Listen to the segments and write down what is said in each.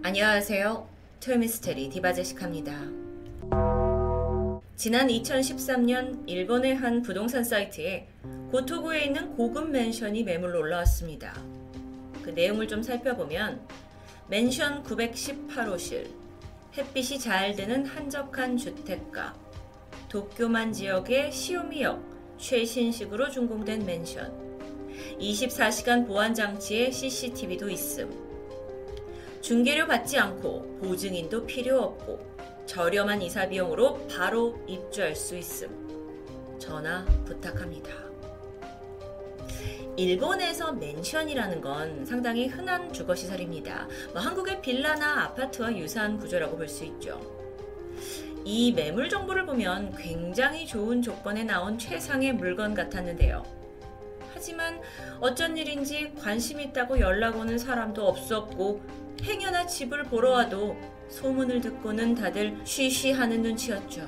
안녕하세요. 토요미스테리 디바제식합니다. 지난 2013년 일본의 한 부동산 사이트에 고토구에 있는 고급 맨션이 매물로 올라왔습니다. 그 내용을 좀 살펴보면 맨션 918호실, 햇빛이 잘 드는 한적한 주택가, 도쿄만 지역의 시오미역 최신식으로 준공된 맨션, 24시간 보안 장치에 CCTV도 있음. 중개료 받지 않고 보증인도 필요 없고 저렴한 이사 비용으로 바로 입주할 수 있음. 전화 부탁합니다. 일본에서 맨션이라는 건 상당히 흔한 주거 시설입니다. 뭐 한국의 빌라나 아파트와 유사한 구조라고 볼 수 있죠. 이 매물 정보를 보면 굉장히 좋은 조건에 나온 최상의 물건 같았는데요. 하지만 어쩐 일인지 관심 있다고 연락 오는 사람도 없었고 행여나 집을 보러 와도 소문을 듣고는 다들 쉬쉬하는 눈치였죠.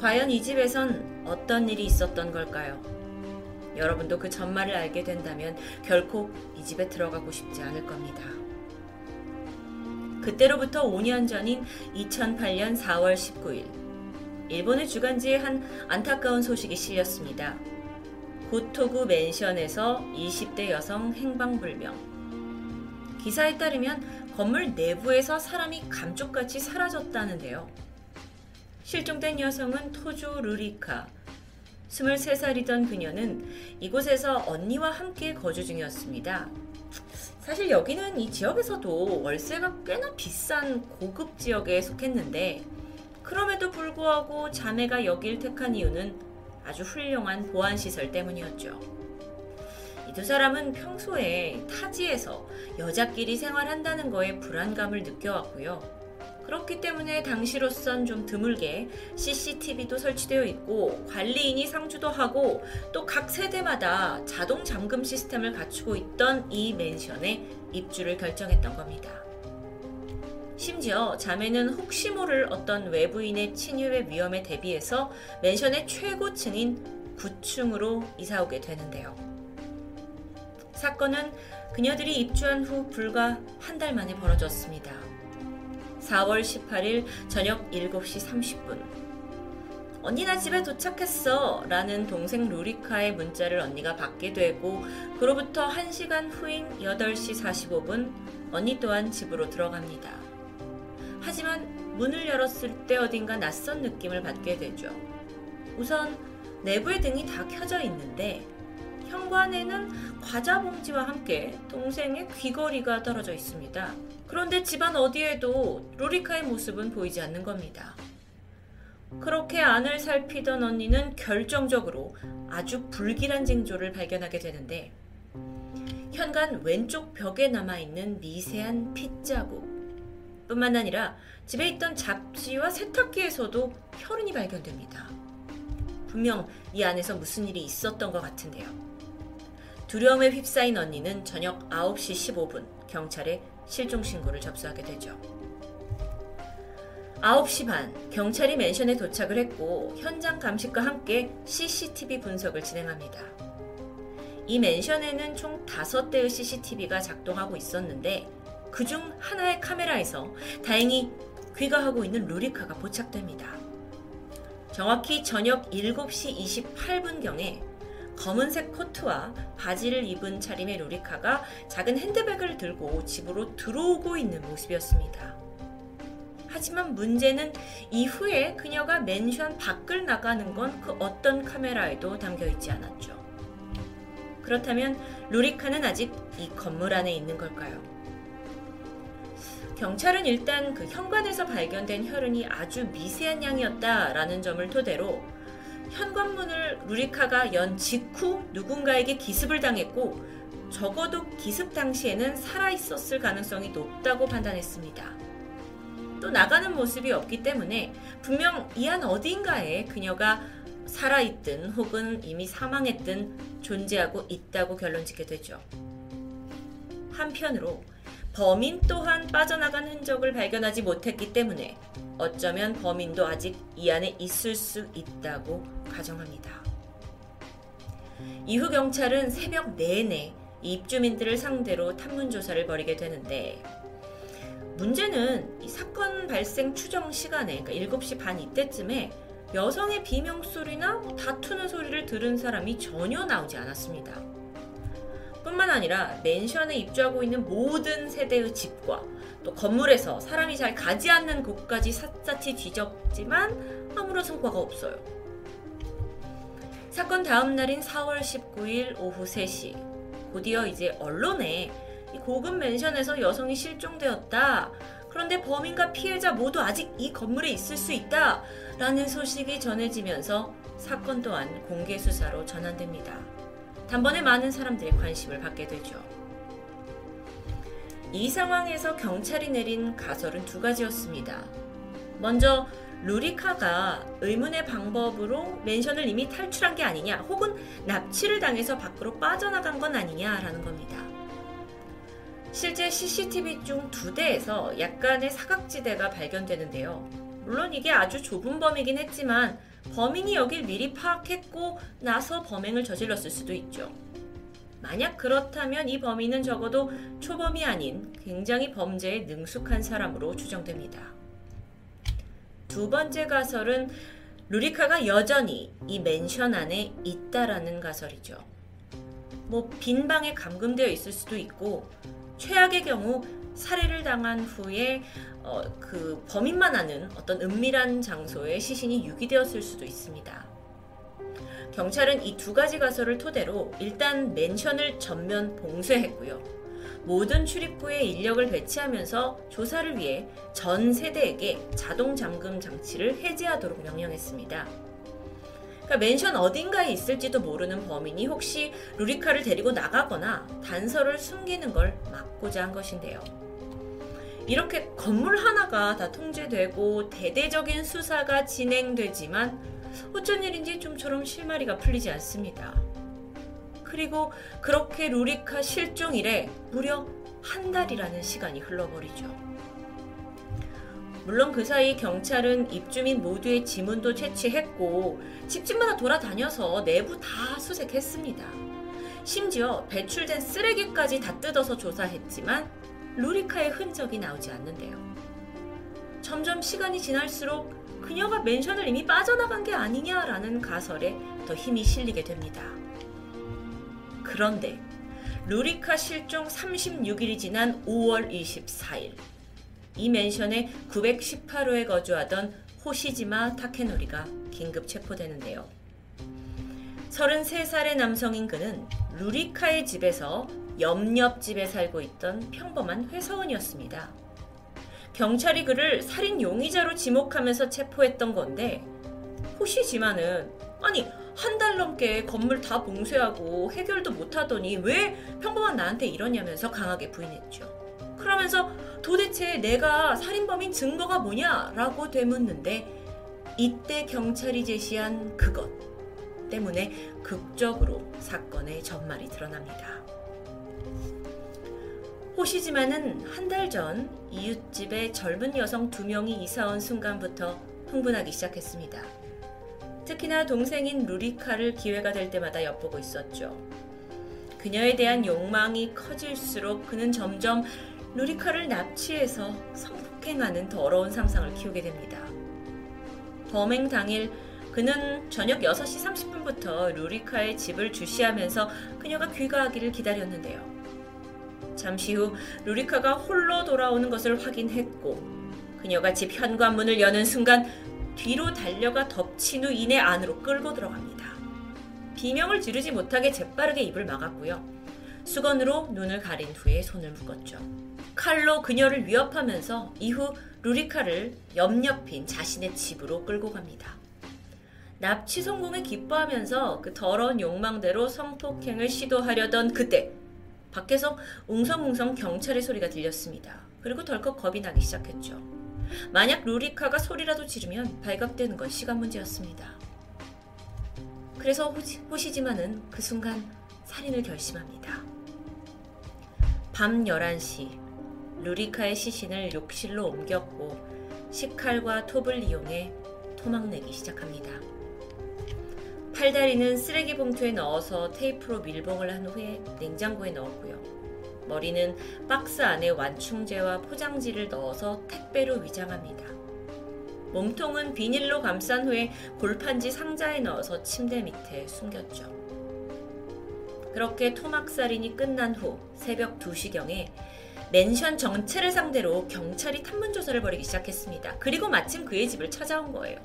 과연 이 집에선 어떤 일이 있었던 걸까요? 여러분도 그 전말을 알게 된다면 결코 이 집에 들어가고 싶지 않을 겁니다. 그때로부터 5년 전인 2008년 4월 19일, 일본의 주간지에 한 안타까운 소식이 실렸습니다. 고토구 맨션에서 20대 여성 행방불명, 기사에 따르면 건물 내부에서 사람이 감쪽같이 사라졌다는데요. 실종된 여성은 토조 루리카. 23살이던 그녀는 이곳에서 언니와 함께 거주 중이었습니다. 사실 여기는 이 지역에서도 월세가 꽤나 비싼 고급 지역에 속했는데, 그럼에도 불구하고 자매가 여길 택한 이유는 아주 훌륭한 보안시설 때문이었죠. 이 두 사람은 평소에 타지에서 여자끼리 생활한다는 거에 불안감을 느껴왔고요. 그렇기 때문에 당시로선 좀 드물게 CCTV도 설치되어 있고 관리인이 상주도 하고 또 각 세대마다 자동 잠금 시스템을 갖추고 있던 이 맨션에 입주를 결정했던 겁니다. 심지어 자매는 혹시 모를 어떤 외부인의 침입의 위험에 대비해서 맨션의 최고층인 9층으로 이사오게 되는데요. 사건은 그녀들이 입주한 후 불과 한 달 만에 벌어졌습니다. 4월 18일 저녁 7시 30분. 언니 나 집에 도착했어. 라는 동생 루리카의 문자를 언니가 받게 되고, 그로부터 1시간 후인 8시 45분, 언니 또한 집으로 들어갑니다. 하지만 문을 열었을 때 어딘가 낯선 느낌을 받게 되죠. 우선 내부의 등이 다 켜져 있는데, 현관에는 과자 봉지와 함께 동생의 귀걸이가 떨어져 있습니다. 그런데 집안 어디에도 로리카의 모습은 보이지 않는 겁니다. 그렇게 안을 살피던 언니는 결정적으로 아주 불길한 징조를 발견하게 되는데 현관 왼쪽 벽에 남아있는 미세한 핏자국 뿐만 아니라 집에 있던 잡지와 세탁기에서도 혈흔이 발견됩니다. 분명 이 안에서 무슨 일이 있었던 것 같은데요. 두려움에 휩싸인 언니는 저녁 9시 15분 경찰에 실종 신고를 접수하게 되죠. 9시 반 경찰이 맨션에 도착을 했고 현장 감식과 함께 CCTV 분석을 진행합니다. 이 맨션에는 총 5대의 CCTV가 작동하고 있었는데 그중 하나의 카메라에서 다행히 귀가하고 있는 루리카가 포착됩니다. 정확히 저녁 7시 28분경에 검은색 코트와 바지를 입은 차림의 로리카가 작은 핸드백을 들고 집으로 들어오고 있는 모습이었습니다. 하지만 문제는 이후에 그녀가 맨션 밖을 나가는 건 그 어떤 카메라에도 담겨 있지 않았죠. 그렇다면 루리카는 아직 이 건물 안에 있는 걸까요? 경찰은 일단 그 현관에서 발견된 혈흔이 아주 미세한 양이었다라는 점을 토대로 현관문을 루리카가 연 직후 누군가에게 기습을 당했고 적어도 기습 당시에는 살아있었을 가능성이 높다고 판단했습니다. 또 나가는 모습이 없기 때문에 분명 이 안 어딘가에 그녀가 살아있든 혹은 이미 사망했든 존재하고 있다고 결론 짓게 되죠. 한편으로 범인 또한 빠져나간 흔적을 발견하지 못했기 때문에 어쩌면 범인도 아직 이 안에 있을 수 있다고 가정합니다. 이후 경찰은 새벽 내내 입주민들을 상대로 탐문 조사를 벌이게 되는데 문제는 이 사건 발생 추정 시간에 그러니까 7시 반 이때쯤에 여성의 비명 소리나 뭐 다투는 소리를 들은 사람이 전혀 나오지 않았습니다. 뿐만 아니라 맨션에 입주하고 있는 모든 세대의 집과 또 건물에서 사람이 잘 가지 않는 곳까지 샅샅이 뒤졌지만 아무런 성과가 없어요. 사건 다음 날인 4월 19일 오후 3시 곧이어 이제 언론에 이 고급 맨션에서 여성이 실종되었다. 그런데 범인과 피해자 모두 아직 이 건물에 있을 수 있다. 라는 소식이 전해지면서 사건 또한 공개 수사로 전환됩니다. 단번에 많은 사람들의 관심을 받게 되죠. 이 상황에서 경찰이 내린 가설은 두 가지였습니다. 먼저 루리카가 의문의 방법으로 맨션을 이미 탈출한 게 아니냐, 혹은 납치를 당해서 밖으로 빠져나간 건 아니냐라는 겁니다. 실제 CCTV 중 두 대에서 약간의 사각지대가 발견되는데요. 물론 이게 아주 좁은 범위긴 했지만 범인이 여길 미리 파악했고 나서 범행을 저질렀을 수도 있죠. 만약 그렇다면 이 범인은 적어도 초범이 아닌 굉장히 범죄에 능숙한 사람으로 추정됩니다. 두 번째 가설은 루리카가 여전히 이 맨션 안에 있다라는 가설이죠. 뭐 빈 방에 감금되어 있을 수도 있고 최악의 경우 살해를 당한 후에 어, 그 범인만 아는 어떤 은밀한 장소에 시신이 유기되었을 수도 있습니다. 경찰은 이 두 가지 가설을 토대로 일단 맨션을 전면 봉쇄했고요. 모든 출입구에 인력을 배치하면서 조사를 위해 전 세대에게 자동 잠금 장치를 해제하도록 명령했습니다. 그러니까 맨션 어딘가에 있을지도 모르는 범인이 혹시 루리카를 데리고 나가거나 단서를 숨기는 걸 막고자 한 것인데요. 이렇게 건물 하나가 다 통제되고 대대적인 수사가 진행되지만 어쩐 일인지 좀처럼 실마리가 풀리지 않습니다. 그리고 그렇게 루리카 실종 이래 무려 한 달이라는 시간이 흘러버리죠. 물론 그 사이 경찰은 입주민 모두의 지문도 채취했고 집집마다 돌아다녀서 내부 다 수색했습니다. 심지어 배출된 쓰레기까지 다 뜯어서 조사했지만 루리카의 흔적이 나오지 않는데요. 점점 시간이 지날수록 그녀가 맨션을 이미 빠져나간 게 아니냐라는 가설에 더 힘이 실리게 됩니다. 그런데 루리카 실종 36일이 지난 5월 24일 이 맨션에 918호에 거주하던 호시지마 타케노리가 긴급 체포되는데요. 33살의 남성인 그는 루리카의 집에서 옆옆 집에 살고 있던 평범한 회사원이었습니다. 경찰이 그를 살인 용의자로 지목하면서 체포했던 건데 호시지마는 아니 한 달 넘게 건물 다 봉쇄하고 해결도 못하더니 왜 평범한 나한테 이러냐면서 강하게 부인했죠. 그러면서 도대체 내가 살인범인 증거가 뭐냐라고 되묻는데 이때 경찰이 제시한 그것 때문에 극적으로 사건의 전말이 드러납니다. 호시지만은 한 달 전 이웃집에 젊은 여성 두 명이 이사온 순간부터 흥분하기 시작했습니다. 특히나 동생인 루리카를 기회가 될 때마다 엿보고 있었죠. 그녀에 대한 욕망이 커질수록 그는 점점 루리카를 납치해서 성폭행하는 더러운 상상을 키우게 됩니다. 범행 당일 그는 저녁 6시 30분부터 루리카의 집을 주시하면서 그녀가 귀가하기를 기다렸는데요. 잠시 후 루리카가 홀로 돌아오는 것을 확인했고 그녀가 집 현관문을 여는 순간 뒤로 달려가 덮친 후 이내 안으로 끌고 들어갑니다. 비명을 지르지 못하게 재빠르게 입을 막았고요. 수건으로 눈을 가린 후에 손을 묶었죠. 칼로 그녀를 위협하면서 이후 루리카를 옆옆인 자신의 집으로 끌고 갑니다. 납치 성공에 기뻐하면서 그 더러운 욕망대로 성폭행을 시도하려던 그때 밖에서 웅성웅성 경찰의 소리가 들렸습니다. 그리고 덜컥 겁이 나기 시작했죠. 만약 루리카가 소리라도 지르면 발각되는 건 시간 문제였습니다. 그래서 호시, 지만은 그 순간 살인을 결심합니다. 밤 11시 루리카의 시신을 욕실로 옮겼고 식칼과 톱을 이용해 토막내기 시작합니다. 팔다리는 쓰레기 봉투에 넣어서 테이프로 밀봉을 한 후에 냉장고에 넣었고요. 머리는 박스 안에 완충제와 포장지를 넣어서 택배로 위장합니다. 몸통은 비닐로 감싼 후에 골판지 상자에 넣어서 침대 밑에 숨겼죠. 그렇게 토막살인이 끝난 후 새벽 2시경에 맨션 전체를 상대로 경찰이 탐문 조사를 벌이기 시작했습니다. 그리고 마침 그의 집을 찾아온 거예요.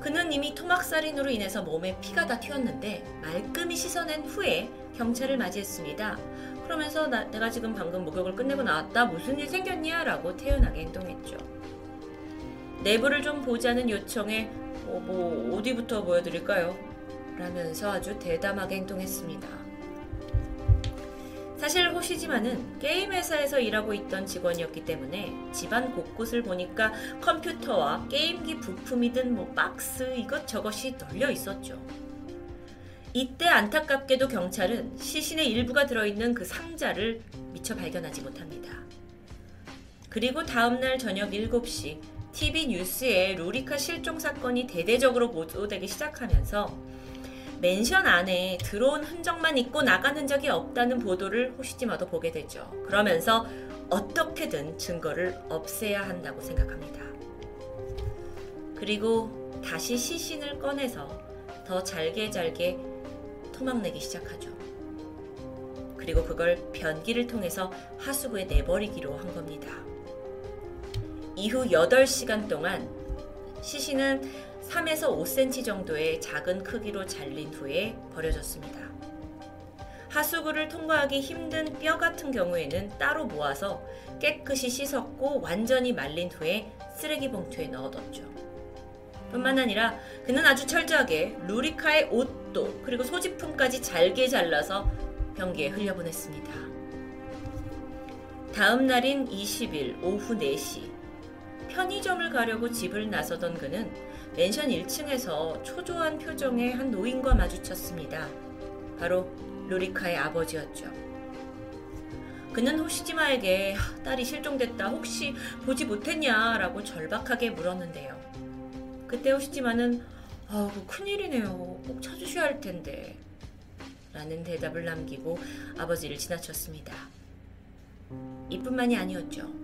그는 이미 토막살인으로 인해서 몸에 피가 다 튀었는데 말끔히 씻어낸 후에 경찰을 맞이했습니다. 그러면서 나, 내가 지금 방금 목욕을 끝내고 나왔다. 무슨 일 생겼냐? 라고 태연하게 행동했죠. 내부를 좀 보자는 요청에 어, 뭐 어디부터 보여드릴까요? 라면서 아주 대담하게 행동했습니다. 사실 호시지만은 게임 회사에서 일하고 있던 직원이었기 때문에 집안 곳곳을 보니까 컴퓨터와 게임기 부품이든 뭐 박스 이것저것이 널려 있었죠. 이때 안타깝게도 경찰은 시신의 일부가 들어있는 그 상자를 미처 발견하지 못합니다. 그리고 다음날 저녁 7시 TV 뉴스에 루리카 실종 사건이 대대적으로 보도되기 시작하면서 맨션 안에 들어온 흔적만 있고 나가는 적이 없다는 보도를 호시지마도 보게 되죠. 그러면서 어떻게든 증거를 없애야 한다고 생각합니다. 그리고 다시 시신을 꺼내서 더 잘게 잘게 토막내기 시작하죠. 그리고 그걸 변기를 통해서 하수구에 내버리기로 한 겁니다. 이후 8시간 동안 시신은 3에서 5cm 정도의 작은 크기로 잘린 후에 버려졌습니다. 하수구를 통과하기 힘든 뼈 같은 경우에는 따로 모아서 깨끗이 씻었고 완전히 말린 후에 쓰레기 봉투에 넣어뒀죠. 뿐만 아니라 그는 아주 철저하게 루리카의 옷도 그리고 소지품까지 잘게 잘라서 변기에 흘려보냈습니다. 다음 날인 20일 오후 4시 편의점을 가려고 집을 나서던 그는 맨션 1층에서 초조한 표정의 한 노인과 마주쳤습니다. 바로 루리카의 아버지였죠. 그는 호시지마에게 딸이 실종됐다 혹시 보지 못했냐라고 절박하게 물었는데요. 그때 호시지마는 아우 큰일이네요. 꼭 찾으셔야 할 텐데 라는 대답을 남기고 아버지를 지나쳤습니다. 이뿐만이 아니었죠.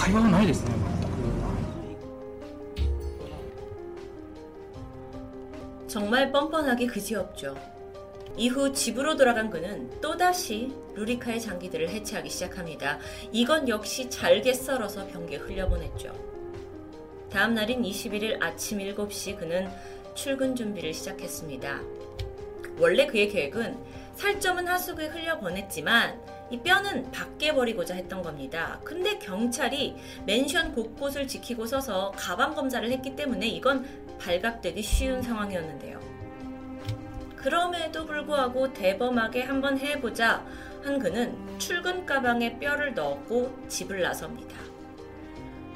会話がないですね 정말 뻔뻔하게 그지없죠. 이후 집으로 돌아간 그는 또다시 루리카의 장기들을 해체하기 시작합니다. 이건 역시 잘게 썰어서 변기에 흘려보냈죠. 다음 날인 21일 아침 7시 그는 출근 준비를 시작했습니다. 원래 그의 계획은 살점은 하수구에 흘려보냈지만 이 뼈는 밖에 버리고자 했던 겁니다. 근데 경찰이 맨션 곳곳을 지키고 서서 가방 검사를 했기 때문에 이건 발각되기 쉬운 상황이었는데요. 그럼에도 불구하고 대범하게 한번 해보자 한 그는 출근 가방에 뼈를 넣었고 집을 나섭니다.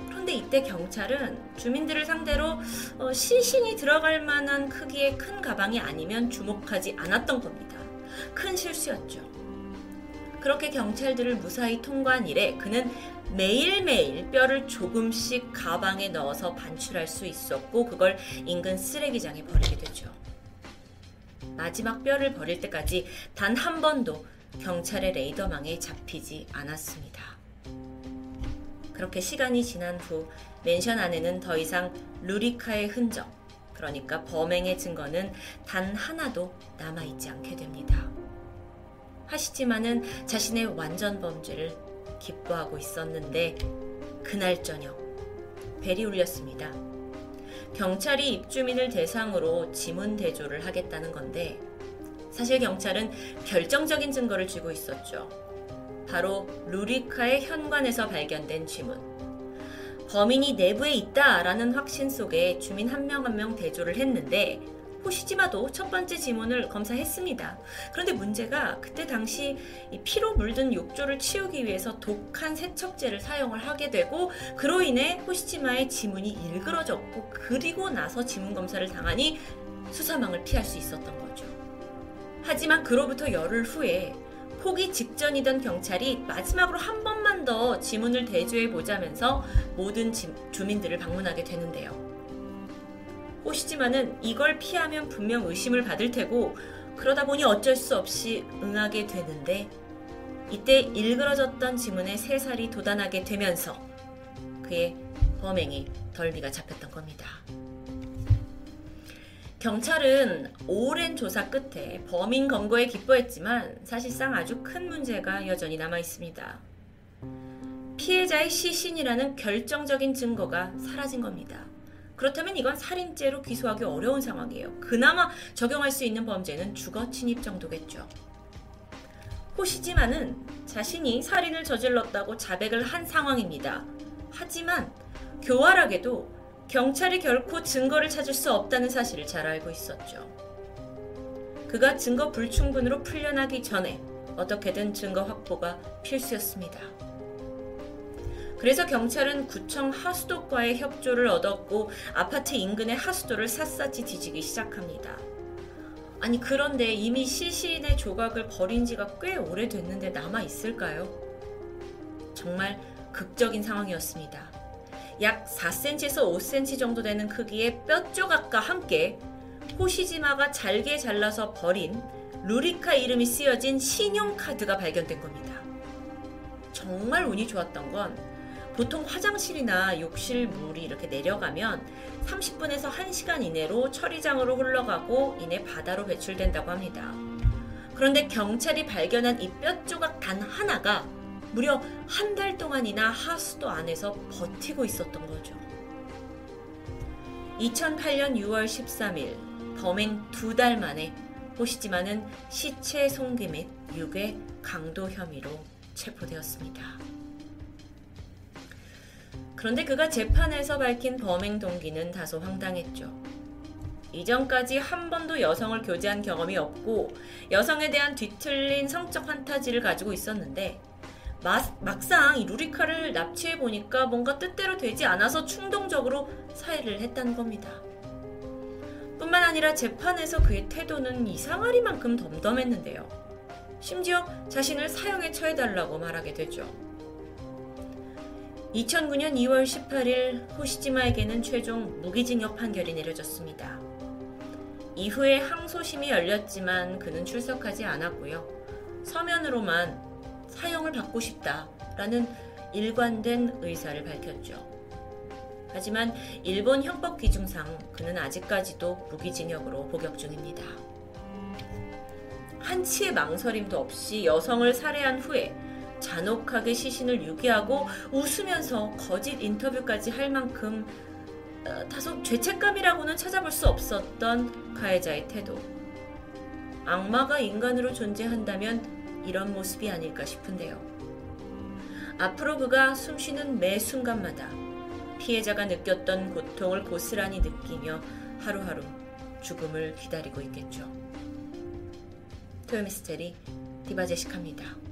그런데 이때 경찰은 주민들을 상대로 어, 시신이 들어갈 만한 크기의 큰 가방이 아니면 주목하지 않았던 겁니다. 큰 실수였죠. 그렇게 경찰들을 무사히 통과한 이래 그는 매일매일 뼈를 조금씩 가방에 넣어서 반출할 수 있었고 그걸 인근 쓰레기장에 버리게 되죠. 마지막 뼈를 버릴 때까지 단 한 번도 경찰의 레이더망에 잡히지 않았습니다. 그렇게 시간이 지난 후 맨션 안에는 더 이상 루리카의 흔적, 그러니까 범행의 증거는 단 하나도 남아있지 않게 됩니다. 하시지만은 자신의 완전 범죄를 기뻐하고 있었는데 그날 저녁 벨이 울렸습니다. 경찰이 입주민을 대상으로 지문 대조를 하겠다는 건데 사실 경찰은 결정적인 증거를 쥐고 있었죠. 바로 루리카의 현관에서 발견된 지문. 범인이 내부에 있다라는 확신 속에 주민 한 명 한명 한 명 대조를 했는데 호시지마도 첫 번째 지문을 검사했습니다. 그런데 문제가 그때 당시 피로 물든 욕조를 치우기 위해서 독한 세척제를 사용을 하게 되고 그로 인해 호시지마의 지문이 일그러졌고 그리고 나서 지문 검사를 당하니 수사망을 피할 수 있었던 거죠. 하지만 그로부터 열흘 후에 포기 직전이던 경찰이 마지막으로 한 번만 더 지문을 대조해 보자면서 모든 주민들을 방문하게 되는데요. 호시지만은 이걸 피하면 분명 의심을 받을 테고 그러다 보니 어쩔 수 없이 응하게 되는데 이때 일그러졌던 지문에 세 살이 도단하게 되면서 그의 범행이 덜미가 잡혔던 겁니다. 경찰은 오랜 조사 끝에 범인 검거에 기뻐했지만 사실상 아주 큰 문제가 여전히 남아 있습니다. 피해자의 시신이라는 결정적인 증거가 사라진 겁니다. 그렇다면 이건 살인죄로 기소하기 어려운 상황이에요. 그나마 적용할 수 있는 범죄는 주거 침입 정도겠죠. 호시지만은 자신이 살인을 저질렀다고 자백을 한 상황입니다. 하지만 교활하게도 경찰이 결코 증거를 찾을 수 없다는 사실을 잘 알고 있었죠. 그가 증거 불충분으로 풀려나기 전에 어떻게든 증거 확보가 필수였습니다. 그래서 경찰은 구청 하수도과의 협조를 얻었고 아파트 인근의 하수도를 샅샅이 뒤지기 시작합니다. 아니 그런데 이미 시신의 조각을 버린 지가 꽤 오래됐는데 남아 있을까요? 정말 극적인 상황이었습니다. 약 4cm에서 5cm 정도 되는 크기의 뼈 조각과 함께 호시지마가 잘게 잘라서 버린 루리카 이름이 쓰여진 신용카드가 발견된 겁니다. 정말 운이 좋았던 건 보통 화장실이나 욕실 물이 이렇게 내려가면 30분에서 1시간 이내로 처리장으로 흘러가고 이내 바다로 배출된다고 합니다. 그런데 경찰이 발견한 이 뼈 조각 단 하나가 무려 한 달 동안이나 하수도 안에서 버티고 있었던 거죠. 2008년 6월 13일 범행 두 달 만에 호시지마는 시체 송기 및 유괴 강도 혐의로 체포되었습니다. 그런데 그가 재판에서 밝힌 범행 동기는 다소 황당했죠. 이전까지 한 번도 여성을 교제한 경험이 없고 여성에 대한 뒤틀린 성적 판타지를 가지고 있었는데 막상 이 루리카를 납치해 보니까 뭔가 뜻대로 되지 않아서 충동적으로 사회를 했다는 겁니다. 뿐만 아니라 재판에서 그의 태도는 이상하리만큼 덤덤했는데요. 심지어 자신을 사형에 처해달라고 말하게 되죠. 2009년 2월 18일 호시지마에게는 최종 무기징역 판결이 내려졌습니다. 이후에 항소심이 열렸지만 그는 출석하지 않았고요. 서면으로만 사형을 받고 싶다라는 일관된 의사를 밝혔죠. 하지만 일본 형법 기준상 그는 아직까지도 무기징역으로 복역 중입니다. 한치의 망설임도 없이 여성을 살해한 후에 잔혹하게 시신을 유기하고 웃으면서 거짓 인터뷰까지 할 만큼 어, 다소 죄책감이라고는 찾아볼 수 없었던 가해자의 태도. 악마가 인간으로 존재한다면 이런 모습이 아닐까 싶은데요. 앞으로 그가 숨쉬는 매 순간마다 피해자가 느꼈던 고통을 고스란히 느끼며 하루하루 죽음을 기다리고 있겠죠. 토요미스테리 디바제식합니다.